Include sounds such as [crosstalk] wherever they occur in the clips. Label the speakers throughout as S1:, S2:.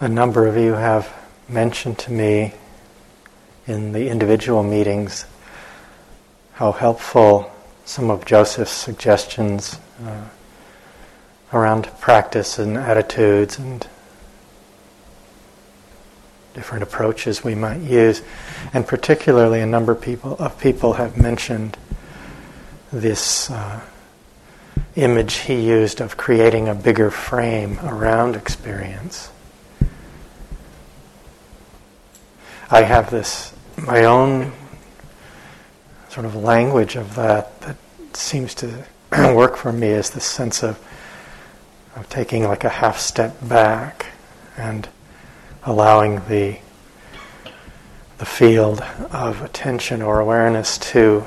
S1: a number of you have mentioned to me in the individual meetings how helpful some of Joseph's suggestions uh, around practice and attitudes and different approaches we might use, and particularly a number of people of people have mentioned this uh, image he used of creating a bigger frame around experience. I have this my own sort of language of that that seems to [clears throat] work for me is the sense of of taking like a half step back and allowing the the field of attention or awareness to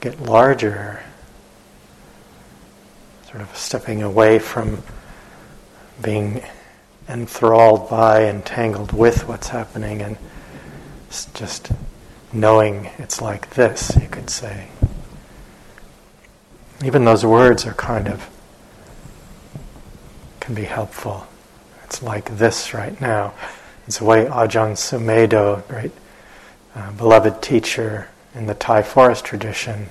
S1: get larger, sort of stepping away from being enthralled by, entangled with what's happening, and just knowing it's like this, you could say. Even those words are kind of, can be helpful. It's like this right now. It's the way Ajahn Sumedho, great uh, beloved teacher, in the Thai forest tradition.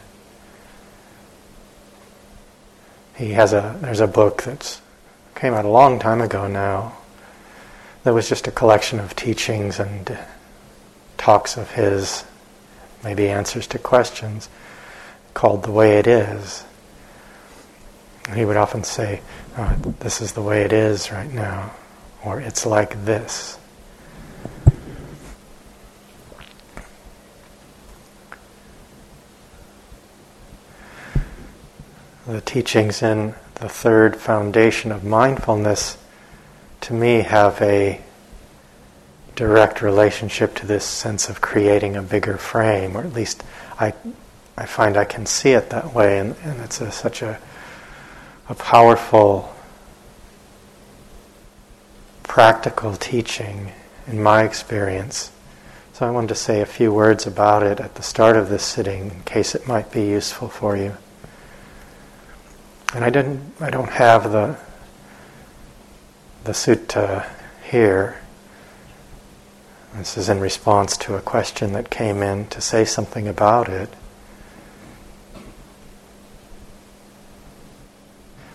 S1: He has a there's a book that came out a long time ago now. That was just a collection of teachings and talks of his, maybe answers to questions, called "The Way It Is." he would often say, oh, "This is the way it is right now," or "It's like this." the teachings in the third foundation of mindfulness, to me, have a direct relationship to this sense of creating a bigger frame, or at least I, I find I can see it that way, and, and it's a, such a, a powerful, practical teaching in my experience. So I wanted to say a few words about it at the start of this sitting in case it might be useful for you. And I didn't I don't have the the sutta here. This is in response to a question that came in to say something about it.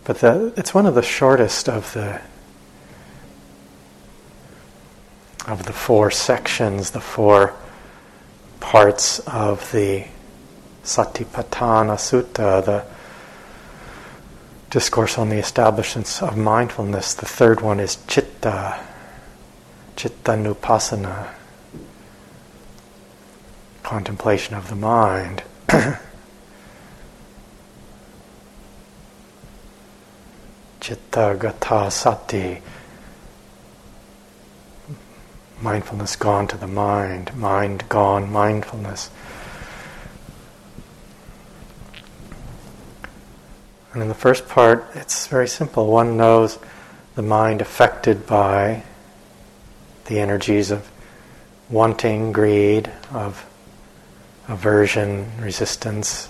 S1: But the, it's one of the shortest of the of the four sections, the four parts of the Satipatthana Sutta, the discourse on the establishments of mindfulness. The third one is chitta, chitta nupassana, contemplation of the mind. [coughs] chitta gata sati, mindfulness gone to the mind, mind gone, mindfulness. And in the first part, it's very simple. One knows the mind affected by the energies of wanting, greed, of aversion, resistance,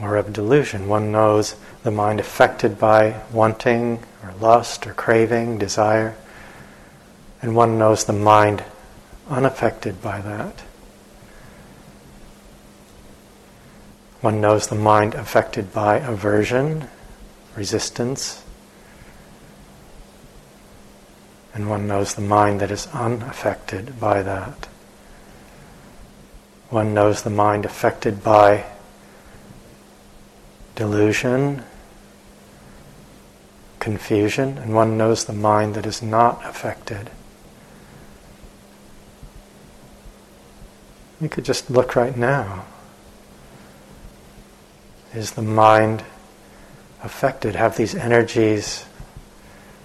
S1: or of delusion. One knows the mind affected by wanting, or lust, or craving, desire, and one knows the mind unaffected by that. One knows the mind affected by aversion, resistance, and one knows the mind that is unaffected by that. One knows the mind affected by delusion, confusion, and one knows the mind that is not affected. You could just look right now. Is the mind affected? Have these energies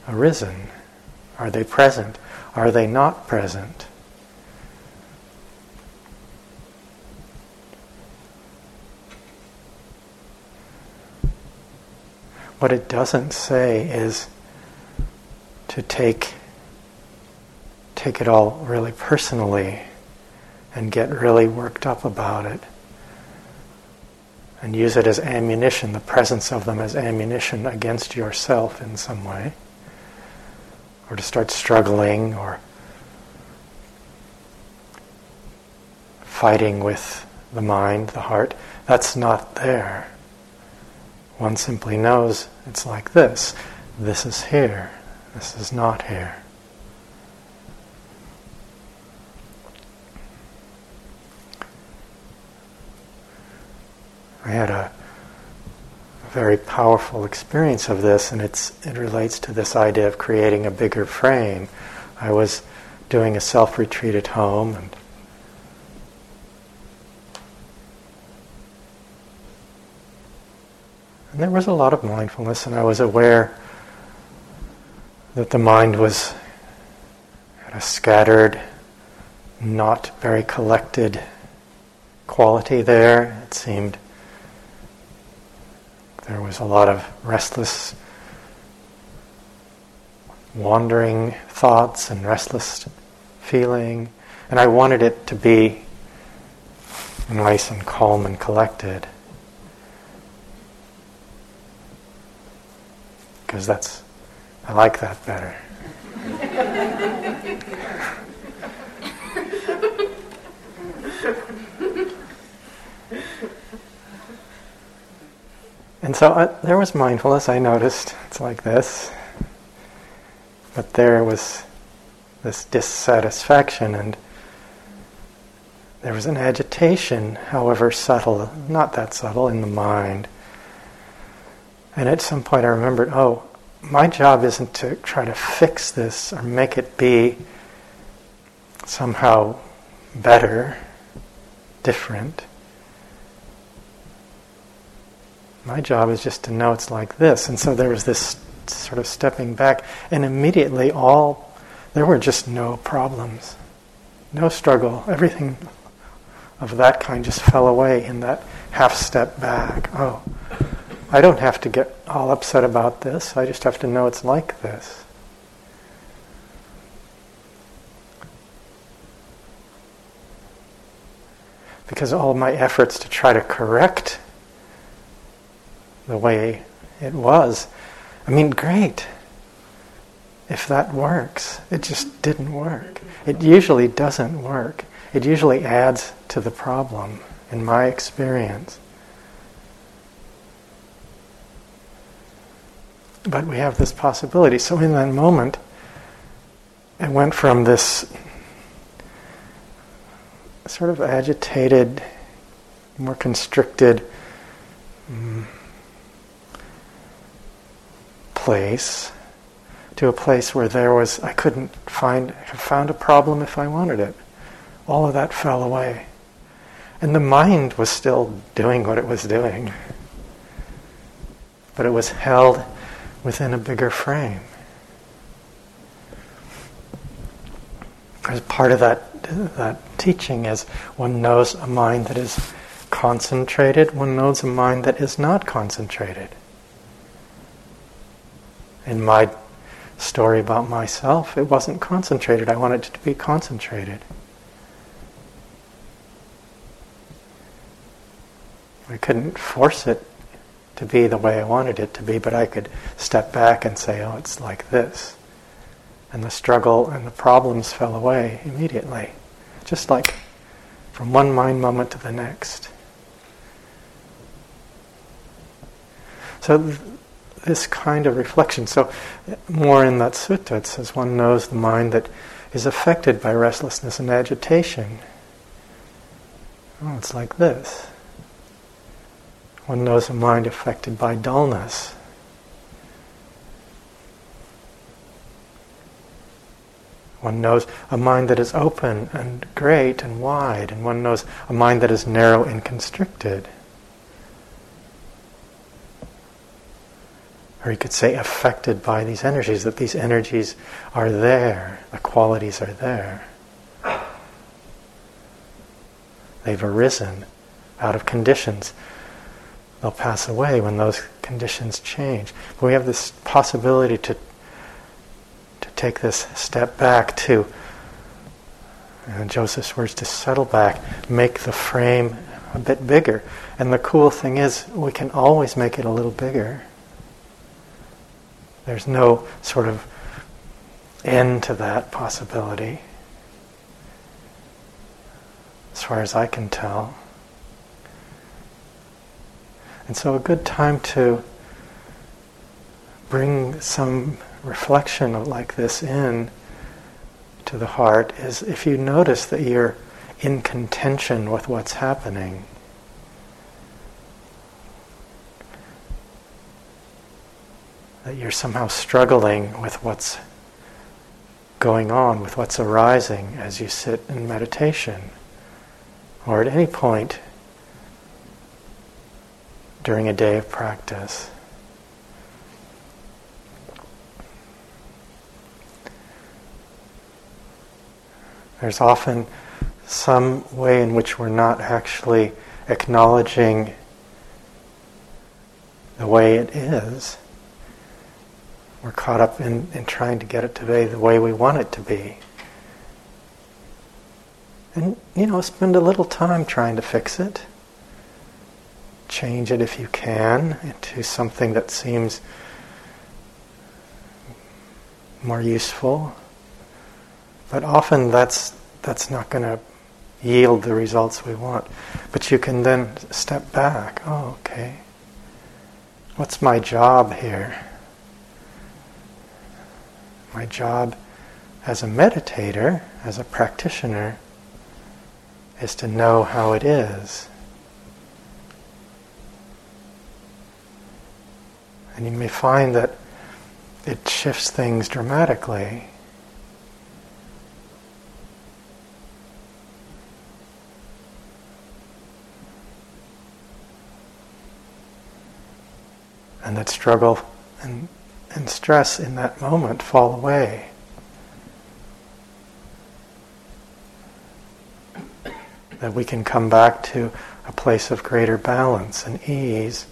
S1: arisen? Are they present? Are they not present? What it doesn't say is to take take it all really personally and get really worked up about it and use it as ammunition, the presence of them as ammunition against yourself in some way. or to start struggling or fighting with the mind, the heart. That's not there. One simply knows it's like this. This is here. This is not here. I had a very powerful experience of this, and it's, it relates to this idea of creating a bigger frame. I was doing a self retreat at home, and And there was a lot of mindfulness, and I was aware that the mind was a scattered, not very collected quality there. It seemed there was a lot of restless, wandering thoughts and restless feeling, and I wanted it to be nice and calm and collected. because that's I like that better. [laughs] and so uh, there was mindfulness, I noticed. It's like this. But there was this dissatisfaction and there was an agitation, however subtle, not that subtle, in the mind. And at some point I remembered, oh, my job isn't to try to fix this or make it be somehow better, different. My job is just to know it's like this. And so there was this sort of stepping back, and immediately all, there were just no problems, no struggle. Everything of that kind just fell away in that half step back. Oh, I don't have to get all upset about this. I just have to know it's like this. Because all my efforts to try to correct the way it was, I mean, great. If that works, it just didn't work. It usually doesn't work. It usually adds to the problem, in my experience. But we have this possibility. So in that moment, it went from this sort of agitated, more constricted um, place to a place where there was I couldn't find have found a problem if I wanted it. All of that fell away. And the mind was still doing what it was doing. But it was held within a bigger frame. As part of that, that teaching is one knows a mind that is concentrated, one knows a mind that is not concentrated. In my story about myself, it wasn't concentrated. I wanted it to be concentrated. I couldn't force it to be the way I wanted it to be, but I could step back and say, oh, it's like this. And the struggle and the problems fell away immediately, just like from one mind moment to the next. So, th- this kind of reflection, so more in that sutta, it says one knows the mind that is affected by restlessness and agitation. Oh, it's like this. One knows a mind affected by dullness. One knows a mind that is open and great and wide, and one knows a mind that is narrow and constricted. Or you could say affected by these energies, that these energies are there, the qualities are there. They've arisen out of conditions they'll pass away when those conditions change. But we have this possibility to to take this step back to and Joseph's words to settle back, make the frame a bit bigger. And the cool thing is we can always make it a little bigger. There's no sort of end to that possibility, as far as I can tell. And so, a good time to bring some reflection like this in to the heart is if you notice that you're in contention with what's happening. That you're somehow struggling with what's going on, with what's arising as you sit in meditation, or at any point during a day of practice. There's often some way in which we're not actually acknowledging the way it is. We're caught up in, in trying to get it to be the way we want it to be. And, you know, spend a little time trying to fix it. Change it if you can into something that seems more useful. But often that's that's not going to yield the results we want. But you can then step back. Oh, okay. What's my job here? My job as a meditator, as a practitioner, is to know how it is. And you may find that it shifts things dramatically. and that struggle and, and stress in that moment fall away. That we can come back to a place of greater balance and ease.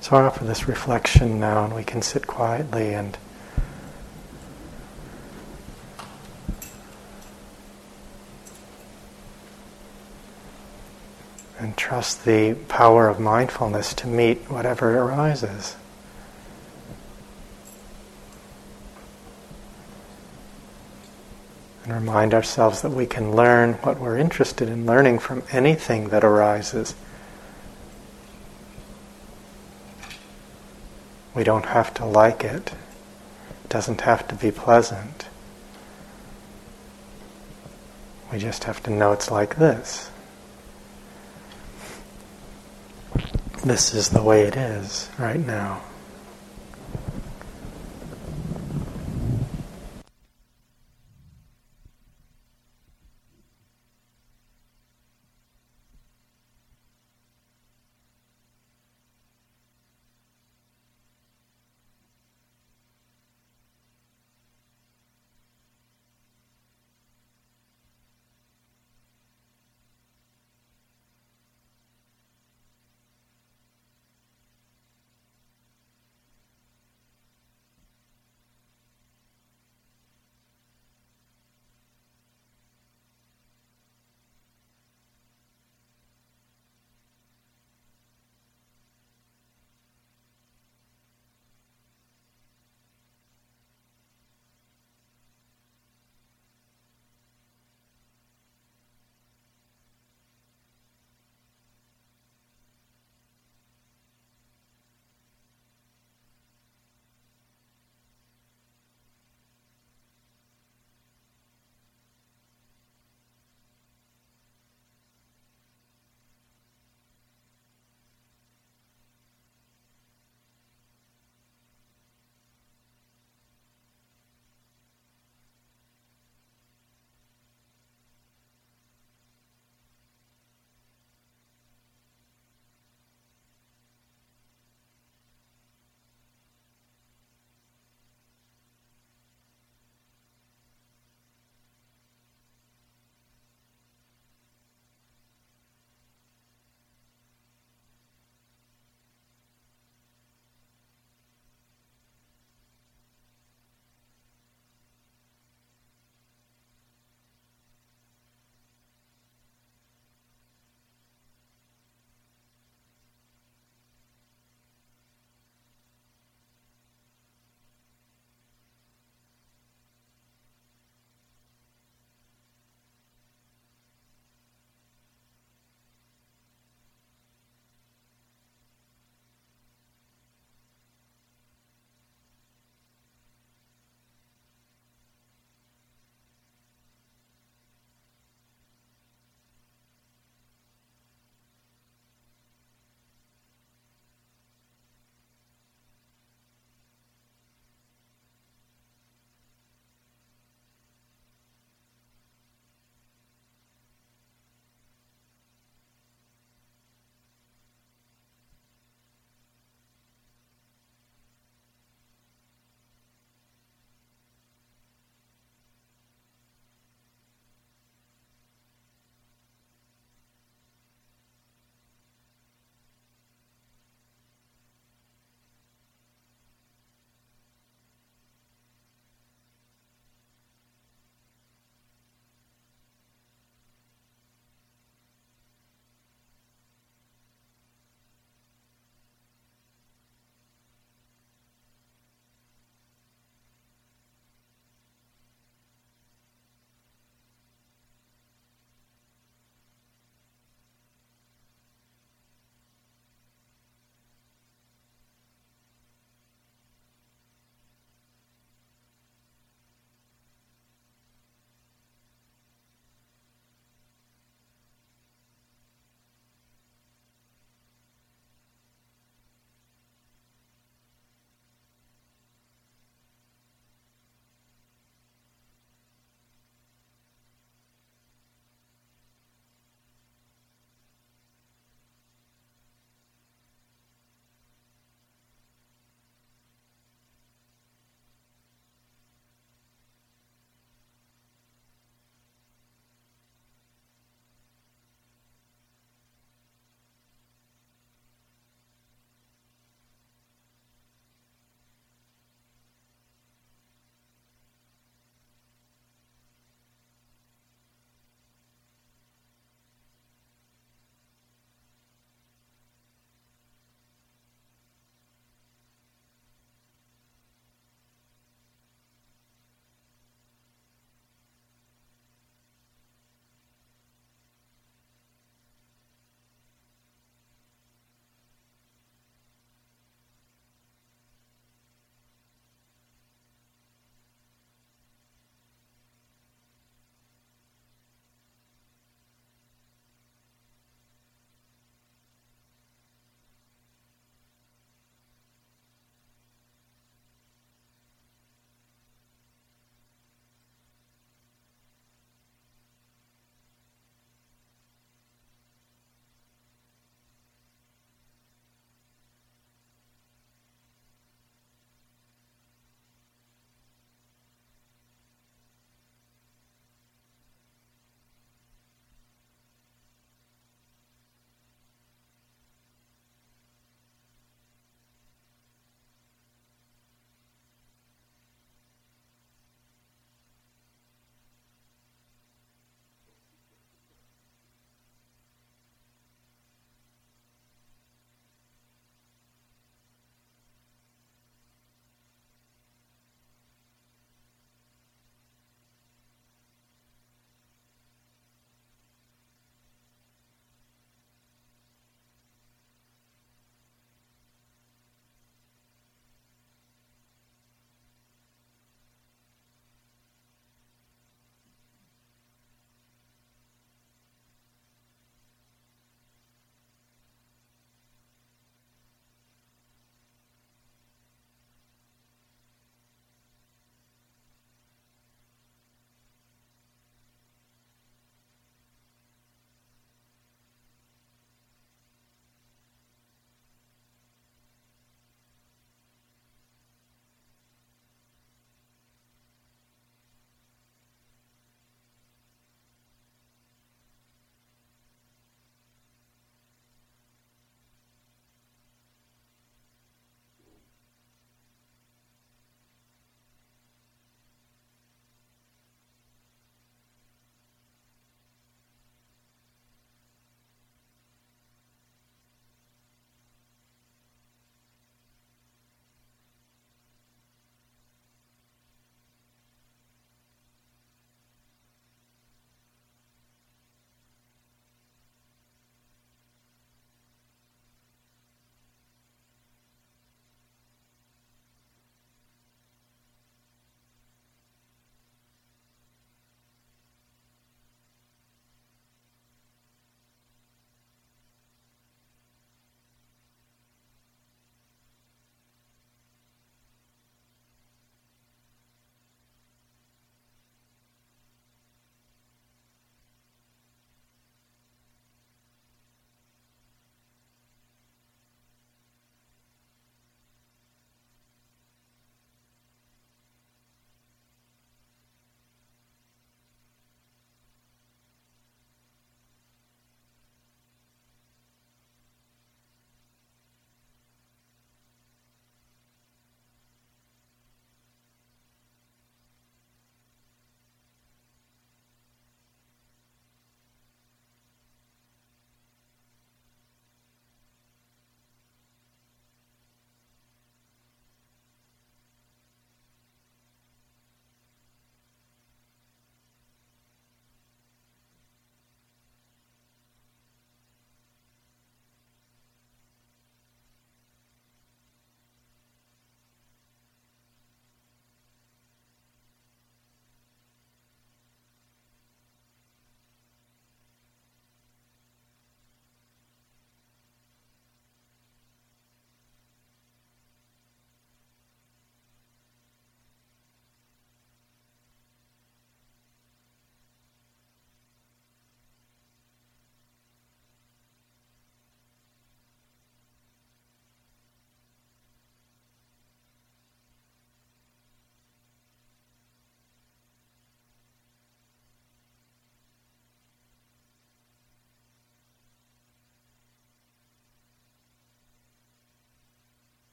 S1: So I offer this reflection now, and we can sit quietly and and trust the power of mindfulness to meet whatever arises. And remind ourselves that we can learn what we're interested in learning from anything that arises. We don't have to like it. It doesn't have to be pleasant. We just have to know it's like this. This is the way it is right now.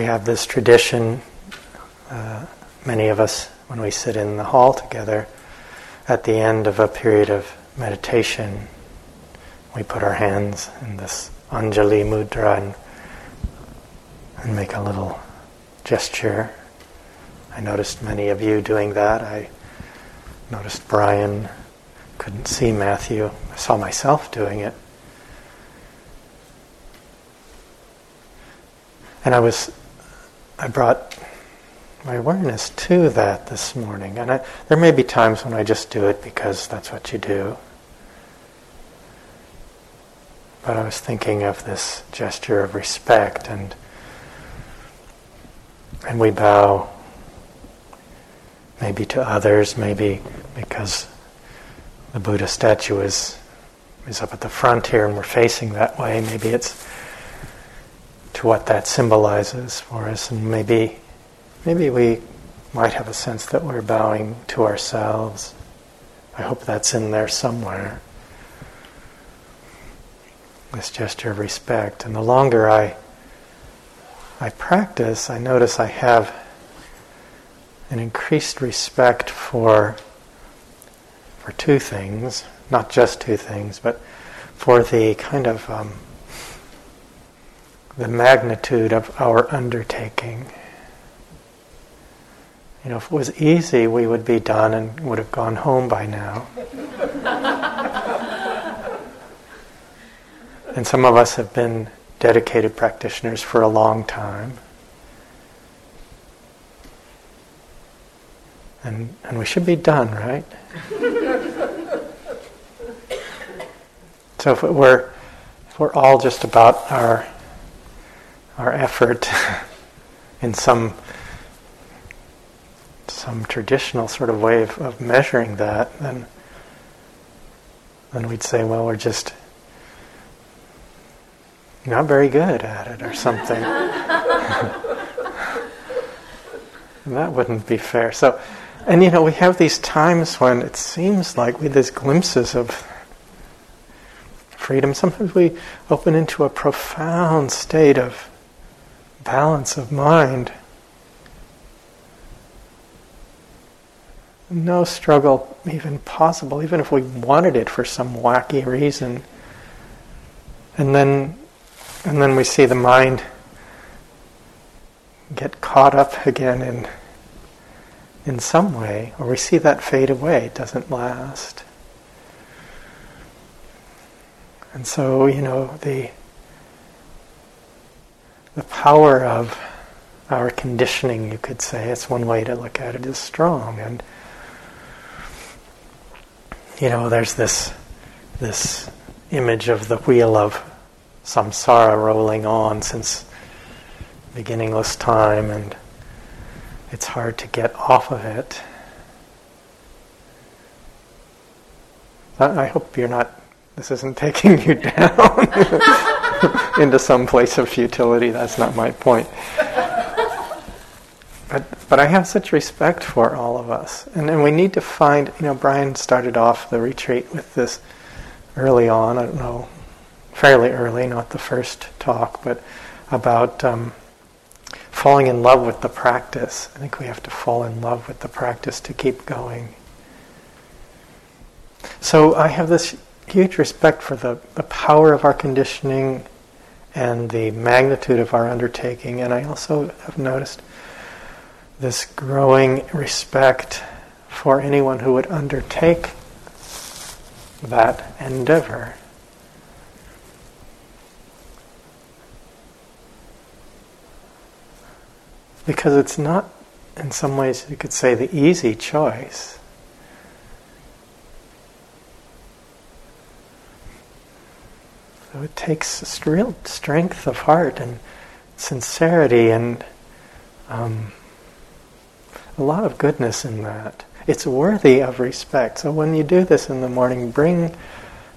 S1: We have this tradition, uh, many of us, when we sit in the hall together, at the end of a period of meditation, we put our hands in this Anjali Mudra and, and make a little gesture. I noticed many of you doing that. I noticed Brian couldn't see Matthew. I saw myself doing it. And I was, I brought my awareness to that this morning. And I, there may be times when I just do it because that's what you do. But I was thinking of this gesture of respect and and we bow maybe to others, maybe because the Buddha statue is is up at the front here and we're facing that way. Maybe it's to what that symbolizes for us, and maybe maybe we might have a sense that we're bowing to ourselves. I hope that's in there somewhere. This gesture of respect, and the longer I I practice, I notice I have an increased respect for for two things, not just two things, but for the kind of um, the magnitude of our undertaking. You know, if it was easy, we would be done and would have gone home by now. [laughs] and some of us have been dedicated practitioners for a long time. And, and we should be done, right? [laughs] so if it were, if we're all just about our our effort in some some traditional sort of way of, of measuring that, then then we'd say, well, we're just not very good at it or something. [laughs] that wouldn't be fair. So, and you know, we have these times when it seems like we these glimpses of freedom. Sometimes we open into a profound state of balance of mind. No struggle even possible, even if we wanted it for some wacky reason. And then, and then we see the mind get caught up again in, in some way, or we see that fade away. It doesn't last. And so, you know, the the power of our conditioning, you could say, it's one way to look at it, is strong. And you know, there's this this image of the wheel of samsara rolling on since beginningless time, and it's hard to get off of it. I hope you're not. This isn't [laughs] taking you down. [laughs] [laughs] into some place of futility. That's not my point. But, but I have such respect for all of us. And, and we need to find, you know, Brian started off the retreat with this early on, I don't know, fairly early, not the first talk, but about um, falling in love with the practice. I think we have to fall in love with the practice to keep going. So I have this huge respect for the, the power of our conditioning and the magnitude of our undertaking. And I also have noticed this growing respect for anyone who would undertake that endeavor. Because it's not, in some ways, you could say, the easy choice. So it takes real strength of heart and sincerity and um, a lot of goodness in that. It's worthy of respect. So when you do this in the morning, bring,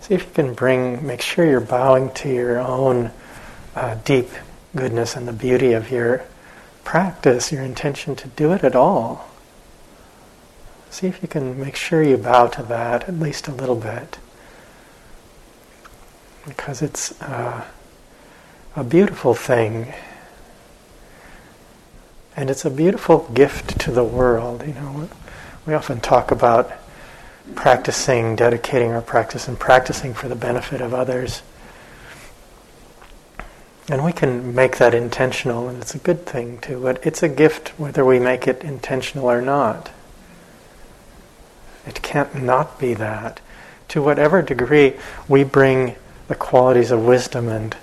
S1: see if you can bring, make sure you're bowing to your own uh, deep goodness and the beauty of your practice, your intention to do it at all. See if you can make sure you bow to that at least a little bit because it's uh, a beautiful thing And it's a beautiful gift to the world. You know, we often talk about practicing, dedicating our practice, and practicing for the benefit of others. And we can make that intentional, and it's a good thing too, but it's a gift whether we make it intentional or not. It can't not be that. To whatever degree we bring the qualities of wisdom and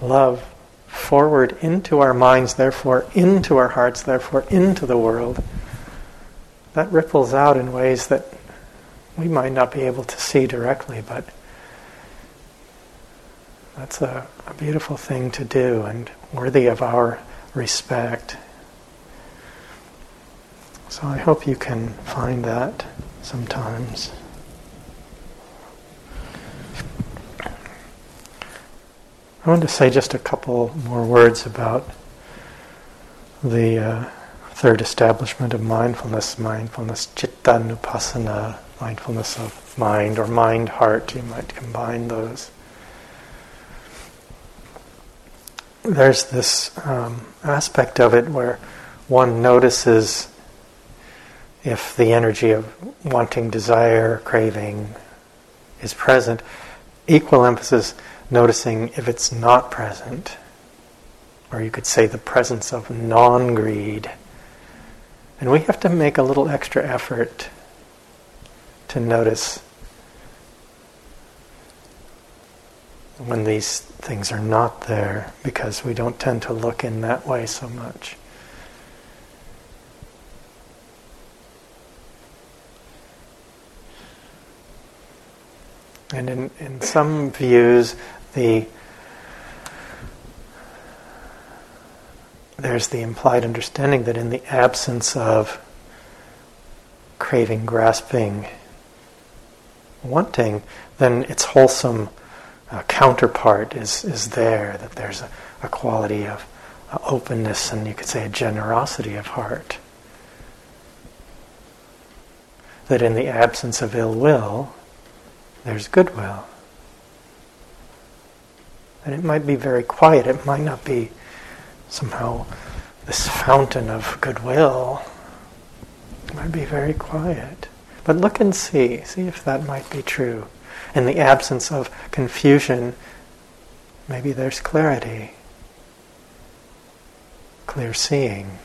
S1: love forward into our minds, therefore into our hearts, therefore into the world, that ripples out in ways that we might not be able to see directly, but that's a, a beautiful thing to do and worthy of our respect. So I hope you can find that sometimes. I want to say just a couple more words about the uh, third establishment of mindfulness, mindfulness, chitta nupassana, mindfulness of mind or mind heart, you might combine those. There's this um, aspect of it where one notices if the energy of wanting, desire, craving is present, equal emphasis noticing if it's not present, or you could say the presence of non greed. And we have to make a little extra effort to notice when these things are not there because we don't tend to look in that way so much. And in, in some views, the there's the implied understanding that in the absence of craving, grasping, wanting, then its wholesome uh, counterpart is, is there, that there's a, a quality of uh, openness and you could say a generosity of heart. That in the absence of ill will, there's goodwill. And it might be very quiet. It might not be somehow this fountain of goodwill. It might be very quiet. But look and see. See if that might be true. In the absence of confusion, maybe there's clarity, clear seeing.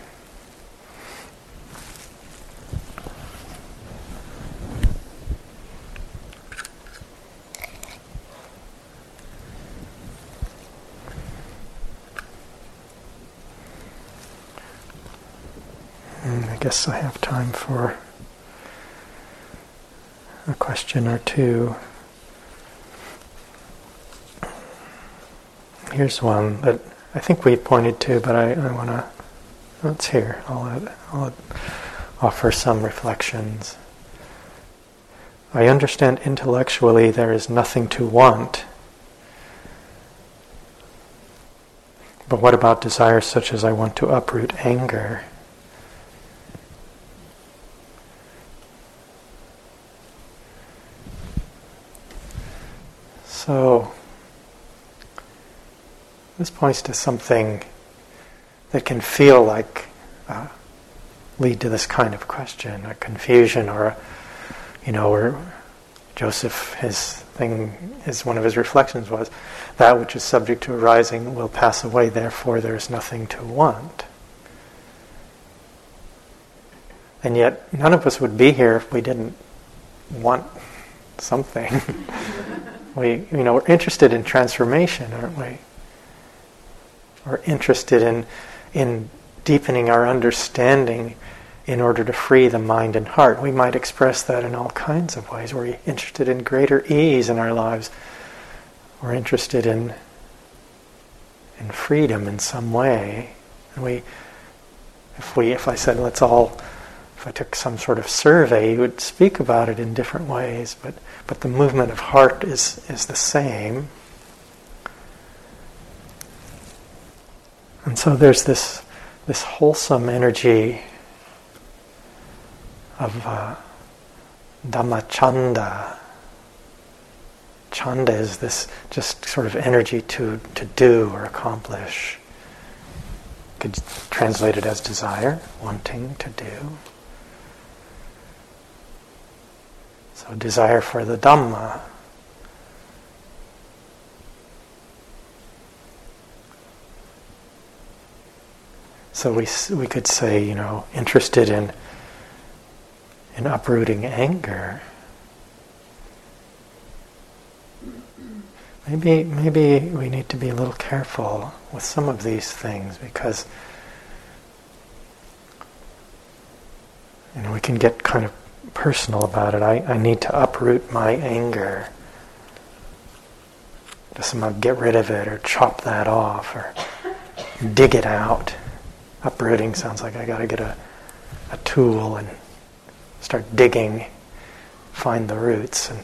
S1: Guess I have time for a question or two. Here's one that I think we pointed to, but I, I want to. Let's hear. I'll, I'll offer some reflections. I understand intellectually there is nothing to want. But what about desires such as I want to uproot anger? So, this points to something that can feel like uh, lead to this kind of question, a confusion, or a, you know, where Joseph, his thing, his one of his reflections was, that which is subject to arising will pass away. Therefore, there is nothing to want. And yet, none of us would be here if we didn't want something. [laughs] We, you know, we're interested in transformation, aren't we? We're interested in, in deepening our understanding in order to free the mind and heart. We might express that in all kinds of ways. We're interested in greater ease in our lives. We're interested in, in freedom in some way. And we, if we, if I said, let's all if I took some sort of survey, you would speak about it in different ways, but, but the movement of heart is, is the same. And so there's this, this wholesome energy of uh, Dhammachanda. Chanda is this just sort of energy to, to do or accomplish could translate it as desire, wanting to do. So, desire for the Dhamma. So we we could say, you know, interested in in uprooting anger. Maybe maybe we need to be a little careful with some of these things because you know we can get kind of personal about it. I, I need to uproot my anger. To somehow get rid of it or chop that off or dig it out. Uprooting sounds like I got to get a, a tool and start digging, find the roots. And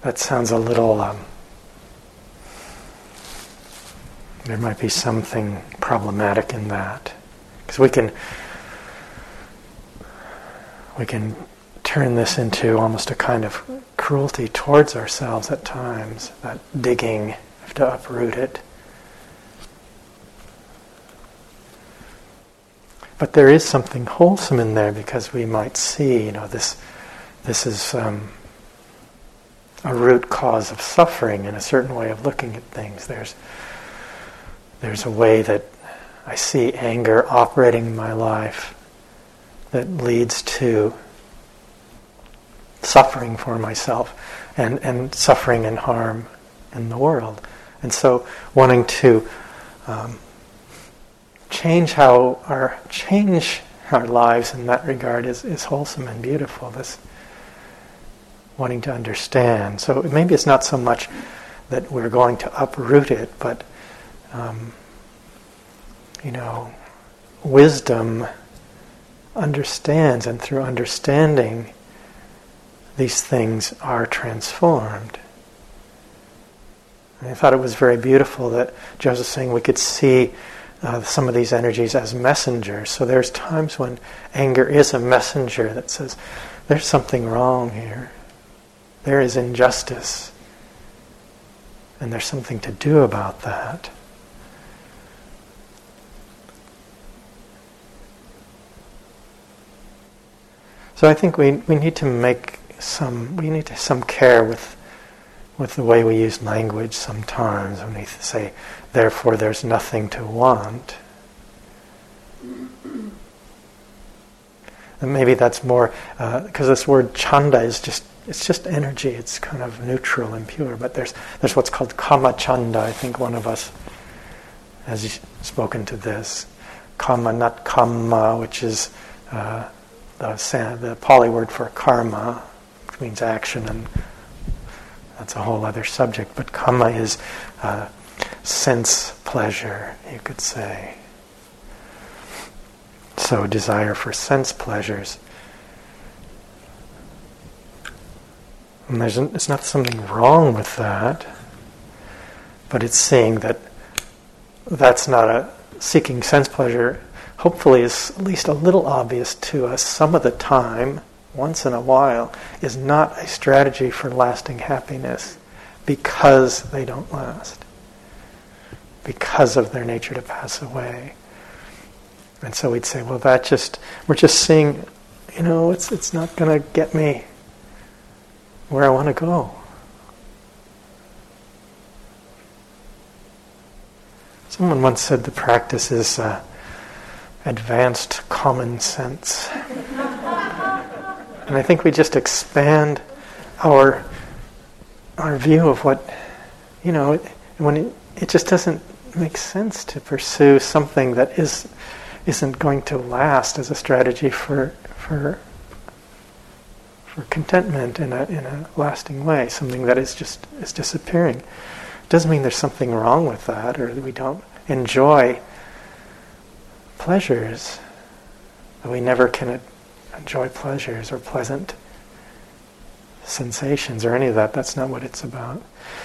S1: that sounds a little. Um, there might be something problematic in that because we can we can turn this into almost a kind of cruelty towards ourselves at times, that digging, have to uproot it. But there is something wholesome in there because we might see, you know, this, this is um, a root cause of suffering and a certain way of looking at things. There's, there's a way that I see anger operating in my life that leads to suffering for myself and, and suffering and harm in the world. And so wanting to um, change how our change our lives in that regard is, is wholesome and beautiful. This wanting to understand. So maybe it's not so much that we're going to uproot it, but um, you know, wisdom understands, and through understanding, these things are transformed. And I thought it was very beautiful that Joseph saying we could see uh, some of these energies as messengers. So there's times when anger is a messenger that says, there's something wrong here. There is injustice. And there's something to do about that. So I think we, we need to make some we need to some care with with the way we use language sometimes when we say therefore there's nothing to want. And maybe that's more because uh, this word chanda is just it's just energy. It's kind of neutral and pure. But there's there's what's called kama chanda. I think one of us has spoken to this kama, not kamma, which is uh, the, the Pali word for karma, which means action, and that's a whole other subject. But kama is uh, sense pleasure, you could say. So, desire for sense pleasures. And there's it's not something wrong with that, but it's saying that that's not a seeking sense pleasure hopefully is at least a little obvious to us some of the time, once in a while, is not a strategy for lasting happiness because they don't last, because of their nature to pass away. And so we'd say, well, that just, we're just seeing, you know, it's, it's not going to get me where I want to go. Someone once said the practice is uh, advanced common sense. [laughs] and I think we just expand our our view of what you know when it, it just doesn't make sense to pursue something that is isn't going to last as a strategy for for for contentment in a in a lasting way, something that is just is disappearing. It doesn't mean there's something wrong with that or that we don't enjoy pleasures. That We never can enjoy pleasures or pleasant sensations or any of that. That's not what it's about.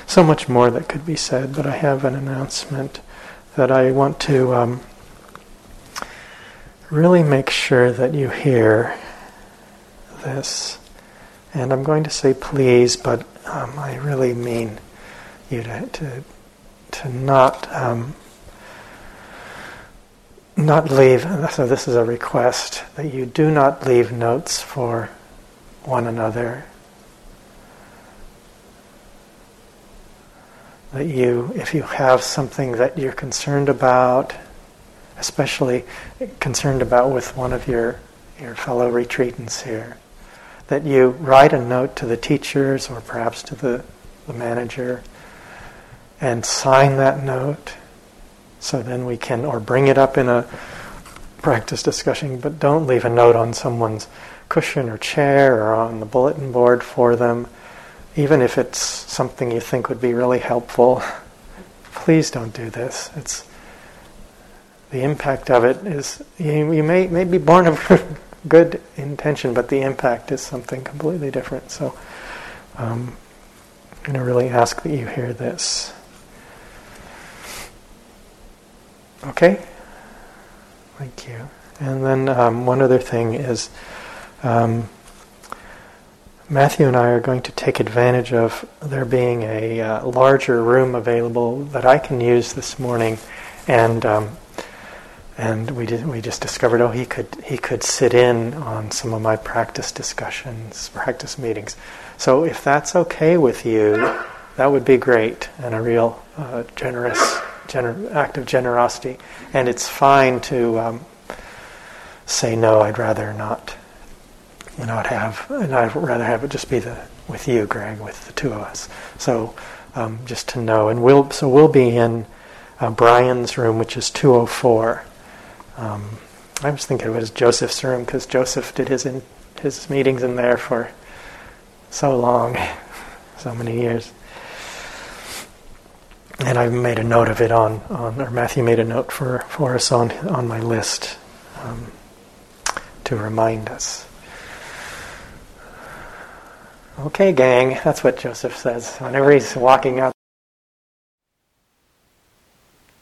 S1: So much more that could be said, but I have an announcement that I want to um, really make sure that you hear this. And I'm going to say please, but um, I really mean you to, to, to not. Um, not leave, so this is a request, that you do not leave notes for one another. That you, if you have something that you're concerned about, especially concerned about with one of your, your fellow retreatants here, that you write a note to the teachers or perhaps to the, the manager and sign that note so then we can, or bring it up in a practice discussion, but don't leave a note on someone's cushion or chair or on the bulletin board for them, even if it's something you think would be really helpful. Please don't do this. It's the impact of it is you, you may may be born of [laughs] good intention, but the impact is something completely different. So um, I'm going to really ask that you hear this. Okay? Thank you. And then um, one other thing is um, Matthew and I are going to take advantage of there being a uh, larger room available that I can use this morning, and um, and we did, we just discovered oh he could he could sit in on some of my practice discussions, practice meetings. So if that's okay with you, that would be great and a real uh, generous gener- act of generosity. And it's fine to um, say no. I'd rather not, not have, and I'd rather have it just be the with you, Greg, with the two of us. So um, just to know, and we'll so we'll be in uh, Brian's room, which is 204. Um, I was thinking it was Joseph's room because Joseph did his in, his meetings in there for so long, [laughs] so many years and I made a note of it on, on or Matthew made a note for, for us on, on my list um, to remind us. Okay, gang, that's what Joseph says whenever he's walking out.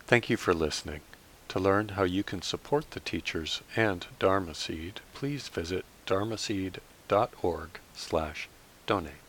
S2: Thank you for listening. To learn how you can support the teachers and Dharma Seed, please visit dharmaseed.org slash donate.